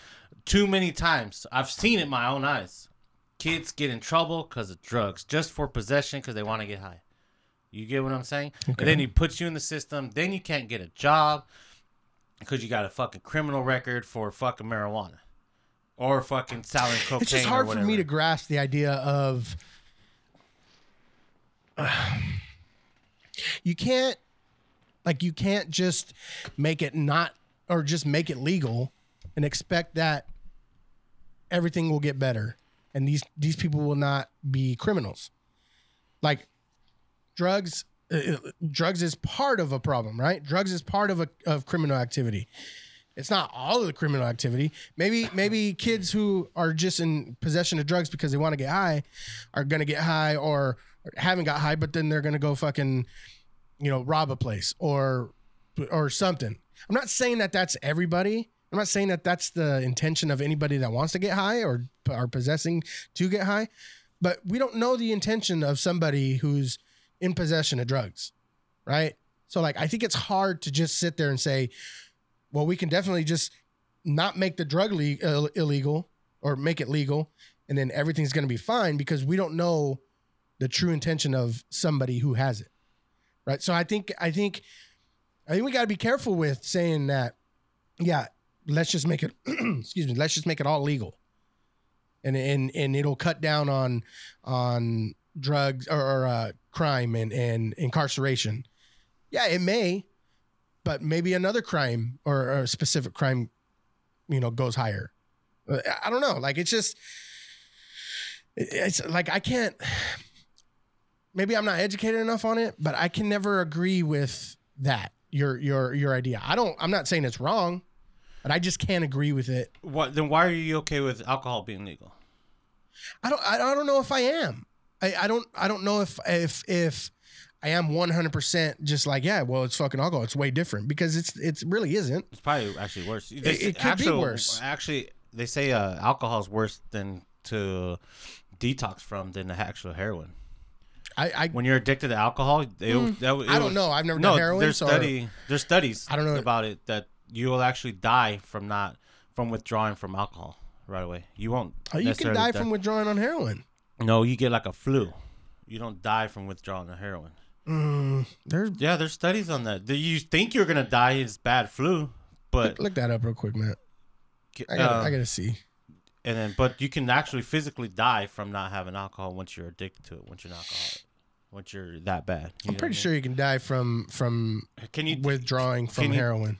too many times, I've seen it in my own eyes. Kids get in trouble because of drugs, just for possession because they want to get high. You get what I'm saying? And then he puts you in the system. Then you can't get a job because you got a fucking criminal record for fucking marijuana or fucking selling cocaine. it's just hard for me to grasp the idea of (sighs) you can't like you can't just make it not or just make it legal and expect that everything will get better and these these people will not be criminals. Like drugs uh, uh, drugs is part of a problem right? Drugs is part of a of criminal activity it's not all of the criminal activity. Maybe maybe kids who are just in possession of drugs because they want to get high are gonna get high or, haven't got high, but then they're gonna go fucking, you know, rob a place or or something. I'm not saying that that's everybody. I'm not saying that that's the intention of anybody that wants to get high or are possessing to get high, but we don't know the intention of somebody who's in possession of drugs, right? So like I think it's hard to just sit there and say, well, we can definitely just not make the drug le- uh, illegal or make it legal, and then everything's going to be fine because we don't know the true intention of somebody who has it, right? So I think I think I think we got to be careful with saying that. Yeah, let's just make it. (clears throat) excuse me. Let's just make it all legal, and and and it'll cut down on on drugs or, or uh, crime and and incarceration. Yeah, it may, but maybe another crime or, or a specific crime, you know, goes higher. Uh, I don't know. Like it's just, it's like I can't. Maybe I'm not educated enough on it, but I can never agree with that. Your your your idea. I don't. I'm not saying it's wrong, but I just can't agree with it. What then? Why are you okay with alcohol being legal? I don't. I don't know if I am. I, I don't. I don't know if if if I am 100 percent just like yeah. Well, it's fucking alcohol. It's way different because it's it's really isn't. It's probably actually worse. It, it could be worse. Actually, they say uh, alcohol is worse than to detox from than the actual heroin. I I, When you're addicted to alcohol, they, that, Hmm. I don't know. I've never No, done heroin. there's so study. There's studies. I don't know. about it that you will actually die from not from withdrawing from alcohol right away. You won't. Oh, you can necessarily die from withdrawing on heroin. No, you get like a flu. You don't die from withdrawing the heroin. Mm, there's Yeah, there's studies on that. Do You think you're gonna die is bad flu, but look that up real quick, man. I gotta, I gotta see. and then but you can actually physically die from not having alcohol once you're addicted to it. Once you're an alcoholic, once you're that bad. You I'm pretty sure you can die from from Can you withdrawing from can you- heroin.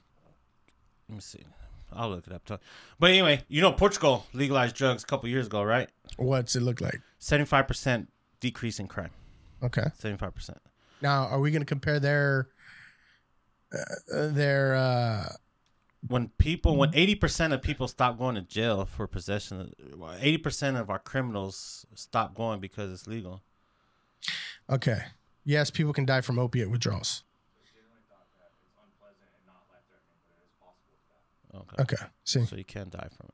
Let me see. I'll look it up. But anyway, you know Portugal legalized drugs a couple years ago, right? What's it look like? Seventy-five percent decrease in crime. Okay. Seventy-five percent. Now, are we gonna compare their uh, their uh, when people when 80% of people stop going to jail for possession 80% of our criminals stop going because it's legal Okay. Yes, people can die from opiate withdrawals. okay Okay. See, so you can die from it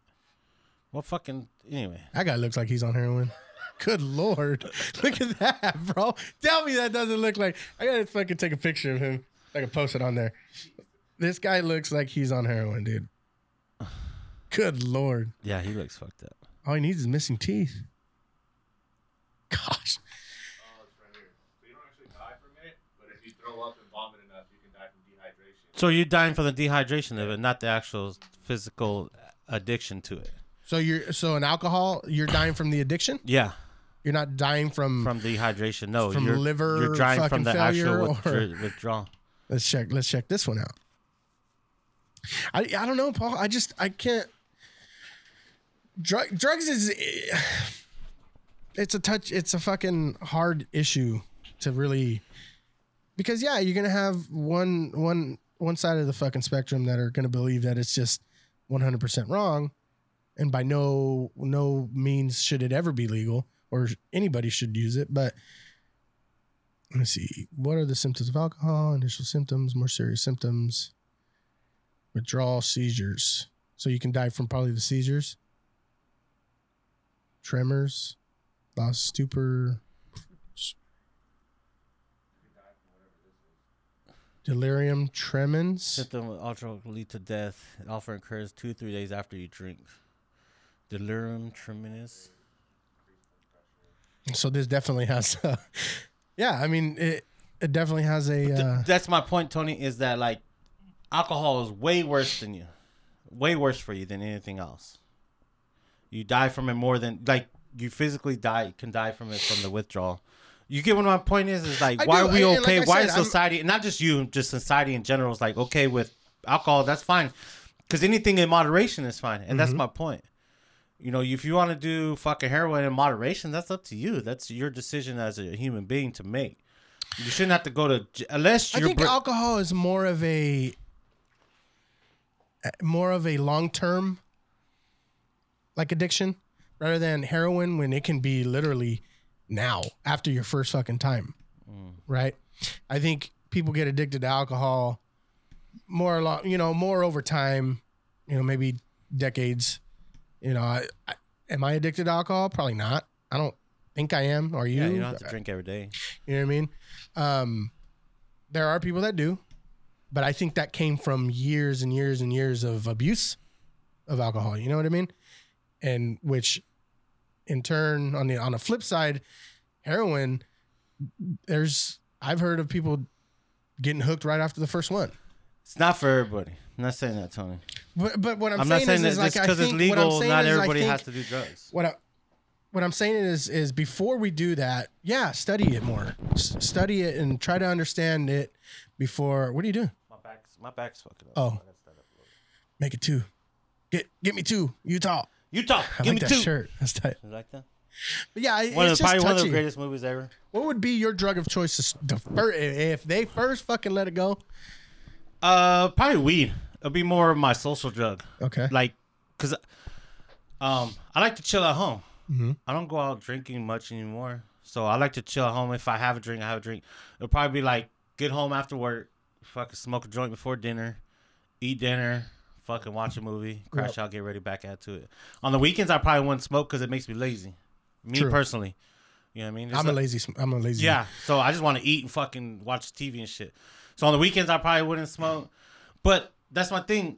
well fucking anyway that guy looks like he's on heroin. Good lord. (laughs) Look at that, bro. Tell me that doesn't look like. I gotta fucking take a picture of him. I can post it on there. This guy looks like he's on heroin, dude. Good lord. yeah he looks fucked up All he needs is missing teeth. Gosh. Oh, it's right here. So you don't actually die from it, but if you throw up and vomit enough, you can die from dehydration. so you're dying from the dehydration of it not the actual physical addiction to it So you're so in alcohol, you're dying from the addiction. yeah You're not dying from. from dehydration no From you're, liver you're dying from the actual withdrawal let's check. Let's check this one out. I I don't know, Paul. I just I can't. Drug drugs is. (sighs) It's a touch. It's a fucking hard issue to really. Because yeah, you're gonna have one one one side of the fucking spectrum that are gonna believe that it's just 100 percent wrong, and by no no means should it ever be legal or anybody should use it. But let's see, what are the symptoms of alcohol? Initial symptoms, more serious symptoms, withdrawal, seizures. So you can die from probably the seizures, tremors, loss, stupor, delirium tremens. Symptom lead to death. It often occurs two three days after you drink. Delirium tremendous. So this definitely has, uh, (laughs) yeah. I mean, it it definitely has a. Uh, that's my point, Tony. Is that like alcohol is way worse than you, way worse for you than anything else. You die from it more than like you physically die can die from it from the withdrawal. You get what my point is? Is like I why do, are we and okay? I why said, is I'm- society not just you, just society in general is like okay with alcohol? That's fine, because anything in moderation is fine, and that's Mm-hmm. my point. You know, if you want to do fucking heroin in moderation, that's up to you. That's your decision as a human being to make. You shouldn't have to go to unless you're. I think br- alcohol is more of a more of a long term like addiction rather than heroin when it can be literally now after your first fucking time. Mm. Right? I think people get addicted to alcohol more along, you know, more over time, you know, maybe decades. You know, I, I am I addicted to alcohol? Probably not. I don't think I am. Are you? yeah, you don't have to drink every day. You know what I mean? Um, there are people that do, but I think that came from years and years and years of abuse of alcohol. You know what I mean? And which, in turn, on the on the flip side, heroin. There's I've heard of people getting hooked right after the first one. It's not for everybody. I'm not saying that, Tony. But but what I'm, I'm, saying, not saying is, that is just like I because it's think what I'm legal, saying not is I everybody think- has to do drugs. what I, what I'm saying is is before we do that, yeah, study it more, S- study it and try to understand it before. What are you doing? My back's my back's fucking up. Oh. I gotta stand up a little. Make it two. Get get me two. Utah. Utah, I give like me that two. shirt. That's tight. You like that? But yeah, it- One of it's the, just probably one of the greatest movies ever. What would be your drug of choice to s- the if they first fucking let it go? Uh, probably weed. It'll be more of my social drug. Okay. Like, cause, um, I like to chill at home. Mhm. I don't go out drinking much anymore. So I like to chill at home. If I have a drink, I have a drink. It'll probably be like get home after work, fucking smoke a joint before dinner, eat dinner, fucking watch a movie, crash Yep. out, get ready back at to it. On the weekends, I probably wouldn't smoke because it makes me lazy. Me True. personally, you know what I mean? It's I'm a lazy. sm- I'm a lazy. yeah, so I just want to eat and fucking watch TV and shit. So on the weekends, I probably wouldn't smoke. But that's my thing.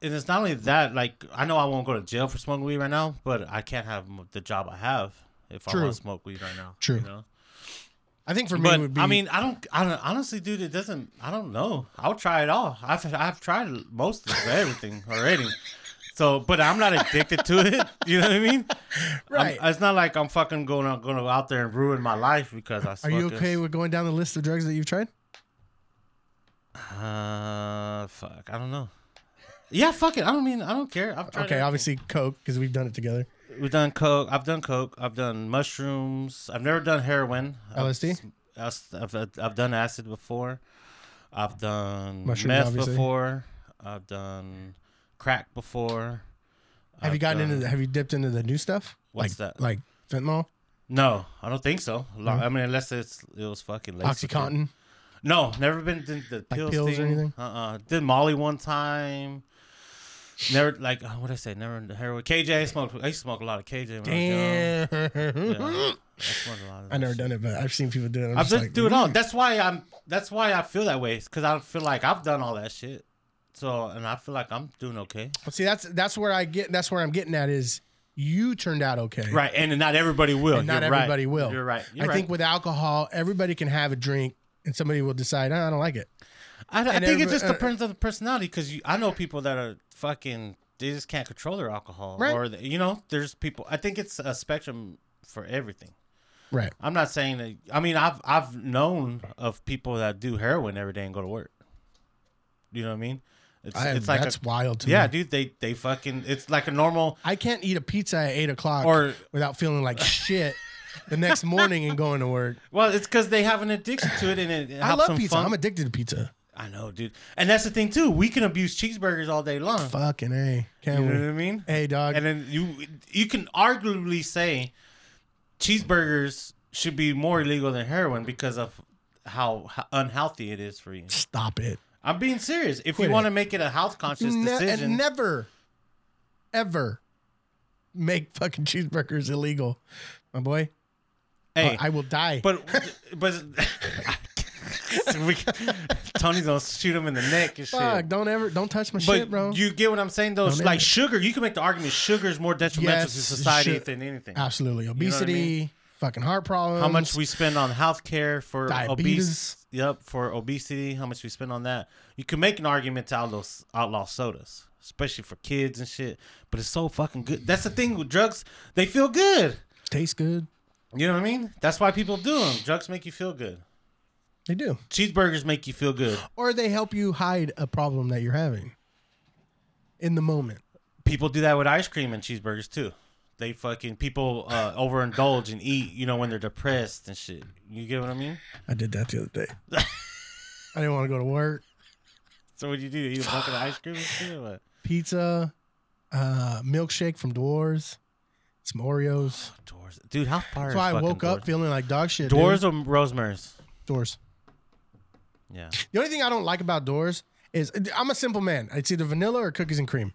And it's not only that, like, I know I won't go to jail for smoking weed right now, but I can't have the job I have if I True. want to smoke weed right now. True. You know? I think for me But, it would be. I mean, I don't, I don't, honestly, dude, it doesn't, I don't know. I'll try it all. I've, I've tried most of everything (laughs) already. So, but I'm not addicted to it. (laughs) You know what I mean? I'm- Right. it's not like I'm fucking going out, going out there and ruin my life because I are you okay with going down the list of drugs that you've tried? Uh, fuck. I don't know. Yeah, fuck it. I don't mean. I don't care. I've tried Okay, everything. obviously coke because we've done it together. We've done coke. I've done coke. I've done mushrooms. I've never done heroin. I've- LSD? I've, I've, I've done acid before. I've done Mushrooms, meth obviously. before. I've done crack before. Have you I've gotten done- into? The, have you dipped into the new stuff? What's like, that? Like fentanyl, No, I don't think so. Lo- No? I mean, unless it's it was fucking laced with it. OxyContin. No, never been to the Like pills, pills or thing. anything? Uh-uh. Did Molly one time. Never like what I say. Never into heroin. KJ I smoked. I used to smoke a lot of KJ. When Damn. I was young. Yeah, I (laughs) smoked a lot of I never done it, but I've seen people do it. I'm I've just like, do it all. mm. That's why I'm. That's why I feel that way. Because I feel like I've done all that shit. So and I feel like I'm doing okay. Well, See, that's that's where I get. That's where I'm getting at is you turned out okay. Right, and not everybody will. And not You're right. everybody will. You're right. You're I right. think with alcohol, everybody can have a drink, and somebody will decide, "Ah, I don't like it. I, I think it just uh, depends on the personality. Because I know people that are fucking. They just can't control their alcohol, Right. or they, you know, there's people. I think it's a spectrum for everything. Right. I'm not saying that. I mean, I've I've known of people that do heroin every day and go to work. You know what I mean? It's I, it's like that's a, wild to yeah, me. dude. They they fucking. It's like a normal. I can't eat a pizza at eight o'clock Or- without feeling like shit the next morning and going to work. (laughs) Well, it's because they have an addiction to it, and it, I helps love them pizza. fun- I'm addicted to pizza. I know, dude. And that's the thing too. We can abuse cheeseburgers all day long. Fucking a, You can know what I mean? Hey, dog. And then you you can arguably say cheeseburgers should be more illegal than heroin because of how unhealthy it is for you. Stop it. I'm being serious. If Quit you it. want to make it a health conscious Ne- decision, and never, ever make fucking cheeseburgers illegal, my boy. Hey, I will die. but but (laughs) we, Tony's gonna shoot him in the neck and shit. Fuck, don't ever, don't touch my But shit, bro. you get what I'm saying, though. Don't like ever- sugar, you can make the argument sugar is more detrimental Yes, to society than anything. Absolutely, what I obesity, mean? fucking heart problems. How much we spend on healthcare for obese? Diabetes. Yep, for obesity. How much we spend on that? You can make an argument to outlaw, outlaw sodas, especially for kids and shit. But it's so fucking good. That's the thing with drugs; they feel good. taste good? You know what I mean? That's why people do them. Drugs make you feel good. They do, Cheeseburgers make you feel good. or they help you hide a problem that you're having in the moment. People do that with ice cream and cheeseburgers too. They fucking people uh, overindulge and eat, you know, when they're depressed and shit. You get what I mean? I did that the other day. I didn't want to go to work. So what do you do? Eat a bucket of ice cream and shit? Or what? Pizza, uh, milkshake from Dewar's, some Oreos. Dewar's, dude. How far? That's is why I woke up feeling like dog shit. Dewar's dude. or Rosemary's? Dewar's. Yeah. (laughs) The only thing I don't like about Dewar's is I'm a simple man. It's either vanilla or cookies and cream.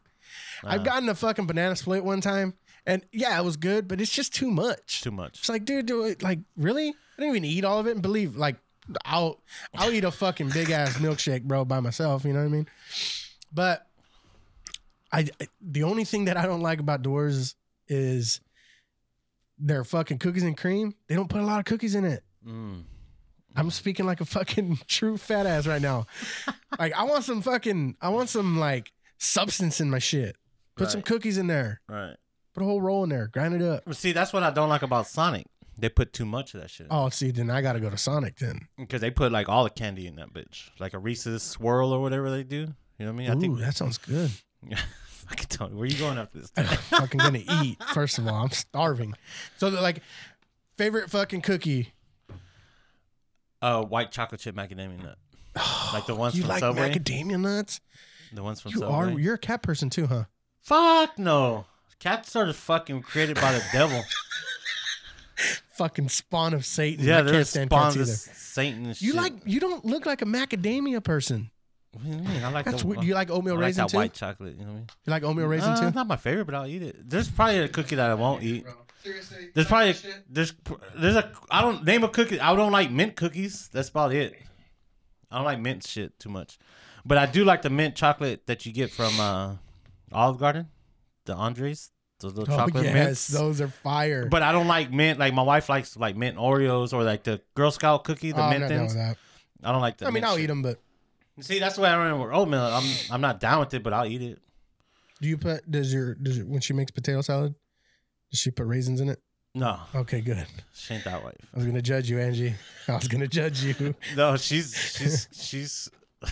Uh-huh. I've gotten a fucking banana split one time, and yeah, it was good, but it's just too much. Too much. It's like, dude, do it like really? I didn't even eat all of it, and believe like I'll I'll eat a fucking big ass (laughs) milkshake, bro, by myself. You know what I mean? But I, I the only thing that I don't like about Dewar's is their fucking cookies and cream. They don't put a lot of cookies in it. Mm. I'm speaking like a fucking (laughs) true fat ass right now. (laughs) like I want some fucking I want some like substance in my shit. Put some cookies in there. Right. Put a whole roll in there. Grind it up. Well, see, that's what I don't like about Sonic. They put too much of that shit. Oh, see, then I gotta go to Sonic then. Because they put like all the candy in that bitch, like a Reese's swirl or whatever they do. You know what I mean? I Ooh, think. that sounds good. (laughs) (laughs) I can tell you where you going after this. I'm (laughs) fucking gonna eat. First of all, I'm starving. So like, favorite fucking cookie. uh, white chocolate chip macadamia nut, (sighs) like the ones you from like Subway. macadamia nuts? the ones from You Subway. are. You're a cat person too, huh? Fuck no. Cats are fucking created by the devil. (laughs) Fucking spawn of Satan. Yeah, I they're can't stand cats of either. Satan and You shit. like? You don't look like a macadamia person. What do you mean? I like That's the, weird. You like oatmeal I like raisin that too? white chocolate. You know what I mean? You like oatmeal raisin Uh, too? It's not my favorite, but I'll eat it. There's probably a cookie that I won't eat. Seriously, There's probably there's there's a I don't name a cookie. I don't like mint cookies. That's about it. I don't like mint shit too much, but I do like the mint chocolate that you get from uh, Olive Garden, the Andes, those little Oh chocolate yes, mints. those are fire. But I don't like mint. Like my wife likes like mint Oreos or like the Girl Scout cookie, the Oh, I'm mint not down things. that. I don't like the. I mean, mint I'll shit. eat them, but See, that's the way I remember oatmeal. I'm I'm not down with it, but I'll eat it. do you put? Does your does your, when she makes potato salad? Does she put raisins in it? No, Okay, good. she ain't that wife. I was gonna judge you, Angie. I was gonna judge you, No, she's she's she's. (laughs)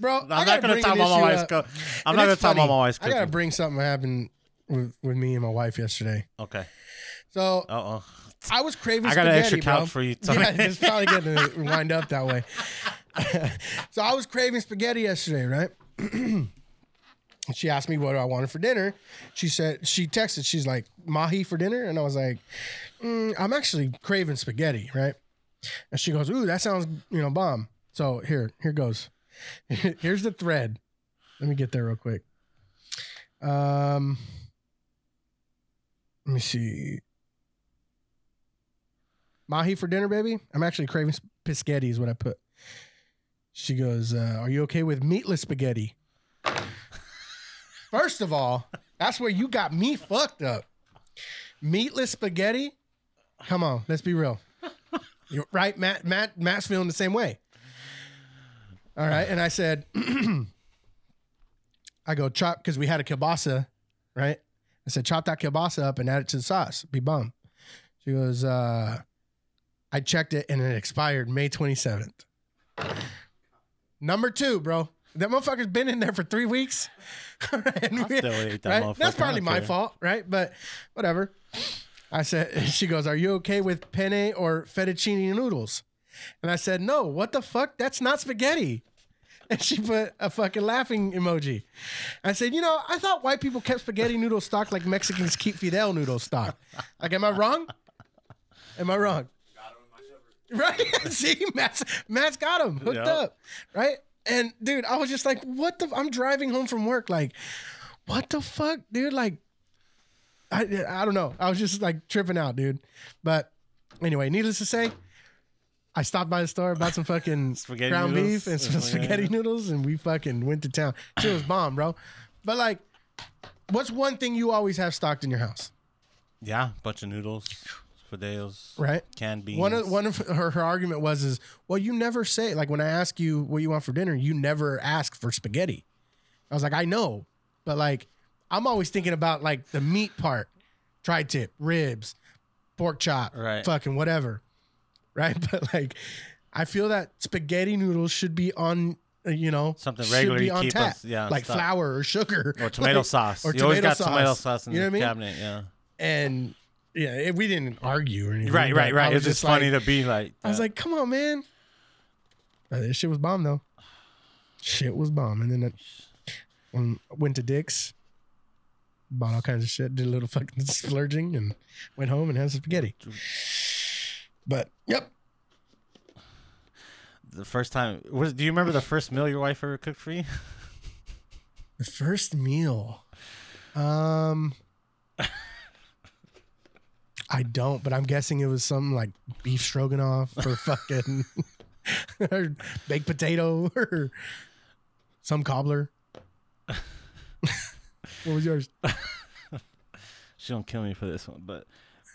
bro. I'm not gonna talk about my wife's. Co- I'm not gonna talk about my wife's. I gotta bring something happened with, with me and my wife yesterday. Okay. So Uh oh. I was craving. I got an extra couch bro. for you, (laughs) Tony. Yeah, it's probably getting (laughs) to wind up that way. (laughs) so I was craving spaghetti yesterday, right? (clears throat) She asked me what I wanted for dinner. She said she texted. She's like mahi for dinner, and I was like, mm, I'm actually craving spaghetti, right? And she goes, "Ooh, that sounds you know bomb." So here, here goes. Here's the thread. Let me get there real quick. Um, let me see. Mahi for dinner, baby. I'm actually craving spaghetti. Is what I put. She goes, uh, "Are you okay with meatless spaghetti?" (laughs) First of all, that's where you got me fucked up. Meatless spaghetti. Come on, let's be real. You're right, Matt. Matt. Matt's feeling the same way. All right, and I said, (clears throat) I go chop because we had a kielbasa, right? I said chop that kielbasa up and add it to the sauce. Be bum. She goes, uh, I checked it and it expired May 27th. Number two, bro. That motherfucker's been in there for three weeks. (laughs) And we- that right? That's probably my fault, right? But whatever. I said, (laughs) she goes, Are you okay with penne or fettuccine noodles? And I said, No, what the fuck? That's not spaghetti. (laughs) And she put a fucking laughing emoji. I said, You know, I thought white people kept spaghetti noodle stock like Mexicans keep fideo noodle stock. Like, am I wrong? Am I wrong? (laughs) Right? (laughs) See, Matt's, Matt's got him hooked Yep. up. Right? And dude, I was just like, what the? I'm driving home from work. Like, what the fuck, dude? Like, I, I don't know. I was just like tripping out, dude. But anyway, needless to say, I stopped by the store, bought some fucking (laughs) Spaghetti ground noodles? beef and some Yeah. spaghetti noodles, and we fucking went to town. Shit was bomb, bro. But like, what's one thing you always have stocked in your house? Yeah, bunch of noodles, fideos, Right? canned beans. One of one of her, her argument was is well you never say like when I ask you what you want for dinner you never ask for spaghetti. I was like I know, but like I'm always thinking about like the meat part, tri tip, ribs, pork chop, Right. fucking whatever, right? (laughs) But like I feel that spaghetti noodles should be on uh, you know Something regular be on keep tap, us- yeah, like flour or sugar or (laughs) tomato Like, sauce. or you always tomato got tomato sauce. sauce in You know the I mean? cabinet. Yeah. and yeah, it, we didn't argue or anything. Right, right, right. It's just like- funny to be like. I was like, come on, man. Uh, this shit was bomb though. Shit was bomb. And then I went to Dick's, bought all kinds of shit, did a little (laughs) fucking splurging, and went home and had some spaghetti. But yep, the first time. Was, do you remember the first meal your wife ever cooked for you? the first meal. Um, I don't, but I'm guessing it was something like beef stroganoff or (laughs) fucking (laughs) or baked potato or some cobbler. (laughs) what was yours? She don't kill me for this one, but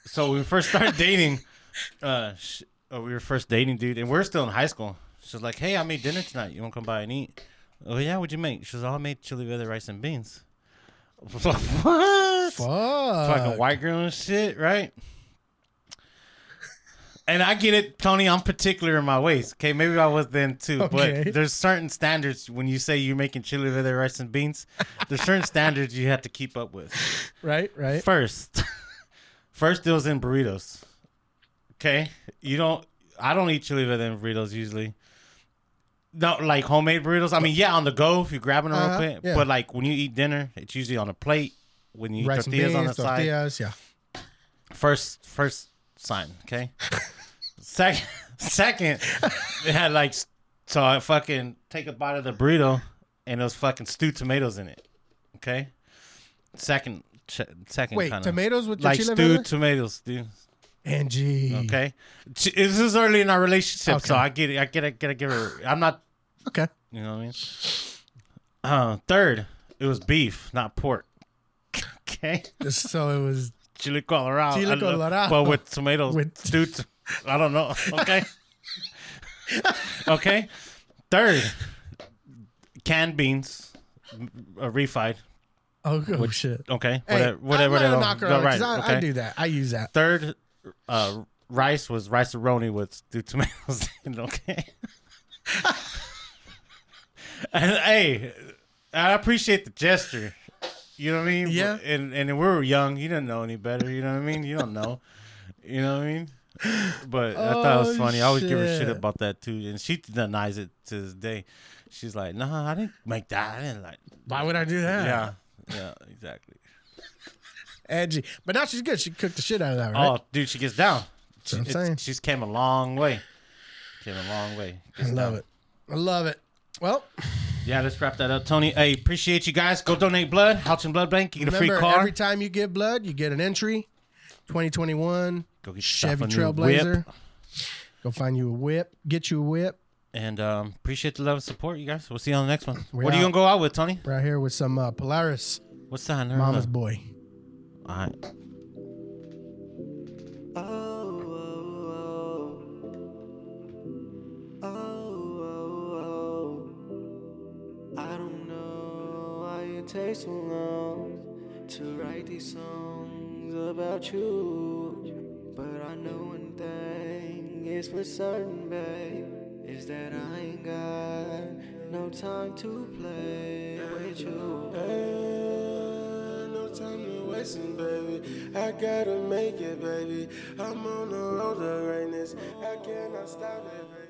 so we first started dating, uh, sh uh, we were first dating, dude, and we're still in high school. She's like, "Hey, I made dinner tonight. You want to come by and eat?" Oh yeah, what'd you make? She's all I made chili with rice and beans. what? Fuck. Fucking white girl and shit, right? And I get it, Tony. I'm particular in my ways. Okay, maybe I was then too, Okay. but there's certain standards when you say you're making chili verde rice and beans. There's certain standards you have to keep up with. (laughs) Right, right. First, (laughs) first it was in burritos. Okay, you don't. I don't eat chili verde in burritos usually. No, like homemade burritos. I mean, yeah, on the go if you're grabbing them Uh-huh, real quick. yeah. But like when you eat dinner, it's usually on a plate. When you Rice tortillas on the beans, side, yeah. first first sign. Okay. (laughs) second, second, it had like so I fucking take a bite of the burrito and there was fucking stewed tomatoes in it. Okay. Second, ch- second. Wait, kinda. tomatoes with like stewed verde? tomatoes, dude. Angie. Okay, this is early in our relationship, so I get it. I get it. Gotta give her. I'm not. Okay. You know what I mean? Uh, third, it was beef, not pork. Okay, (laughs) So it was chili colorado. Chile colorado. but with tomatoes, With- stewed. I don't know. Okay. okay. Third, canned beans, uh, refried. oh, oh shit. Okay, Hey, whatever, whatever. I'm not a knocker Go on it, 'cause right, I, okay. I do that. I use that. Third, uh, rice was rice roni with stewed tomatoes. (laughs) in, okay. (laughs) and hey, I appreciate the gesture. You know what I mean? Yeah. And and we were young. You didn't know any better. You know what I mean? You don't know. You know what I mean? But I thought it was Oh, funny. I always give her shit about that too, and she denies it to this day. She's like, nah, I didn't make that. I didn't like. Why would I do that? Yeah, yeah, exactly. (laughs) Edgy. But now she's good. She cooked the shit out of that, right? Oh, dude, she gets down. That's what I'm saying. She's came a long way. Came a long way. I love down. it. I love it. Well, Yeah, let's wrap that up, Tony. Hey, appreciate you guys. Go donate blood. Houchin Blood Bank. You get a free car. every time you give blood, you get an entry. 2021 Go get Chevy Trailblazer. Go find you a whip. Get you a whip. And um, appreciate the love and support, you guys. We'll see you on the next one. We what are you gonna go out with, Tony? Right here with some uh, Polaris What's that? Mama's. Boy. All right. Takes so long to write these songs about you. But I know one thing is for certain, babe, is that I ain't got no time to play with you. Ain't no time to wasting, baby. I gotta make it, baby. I'm on the road to greatness. I cannot stop it, baby.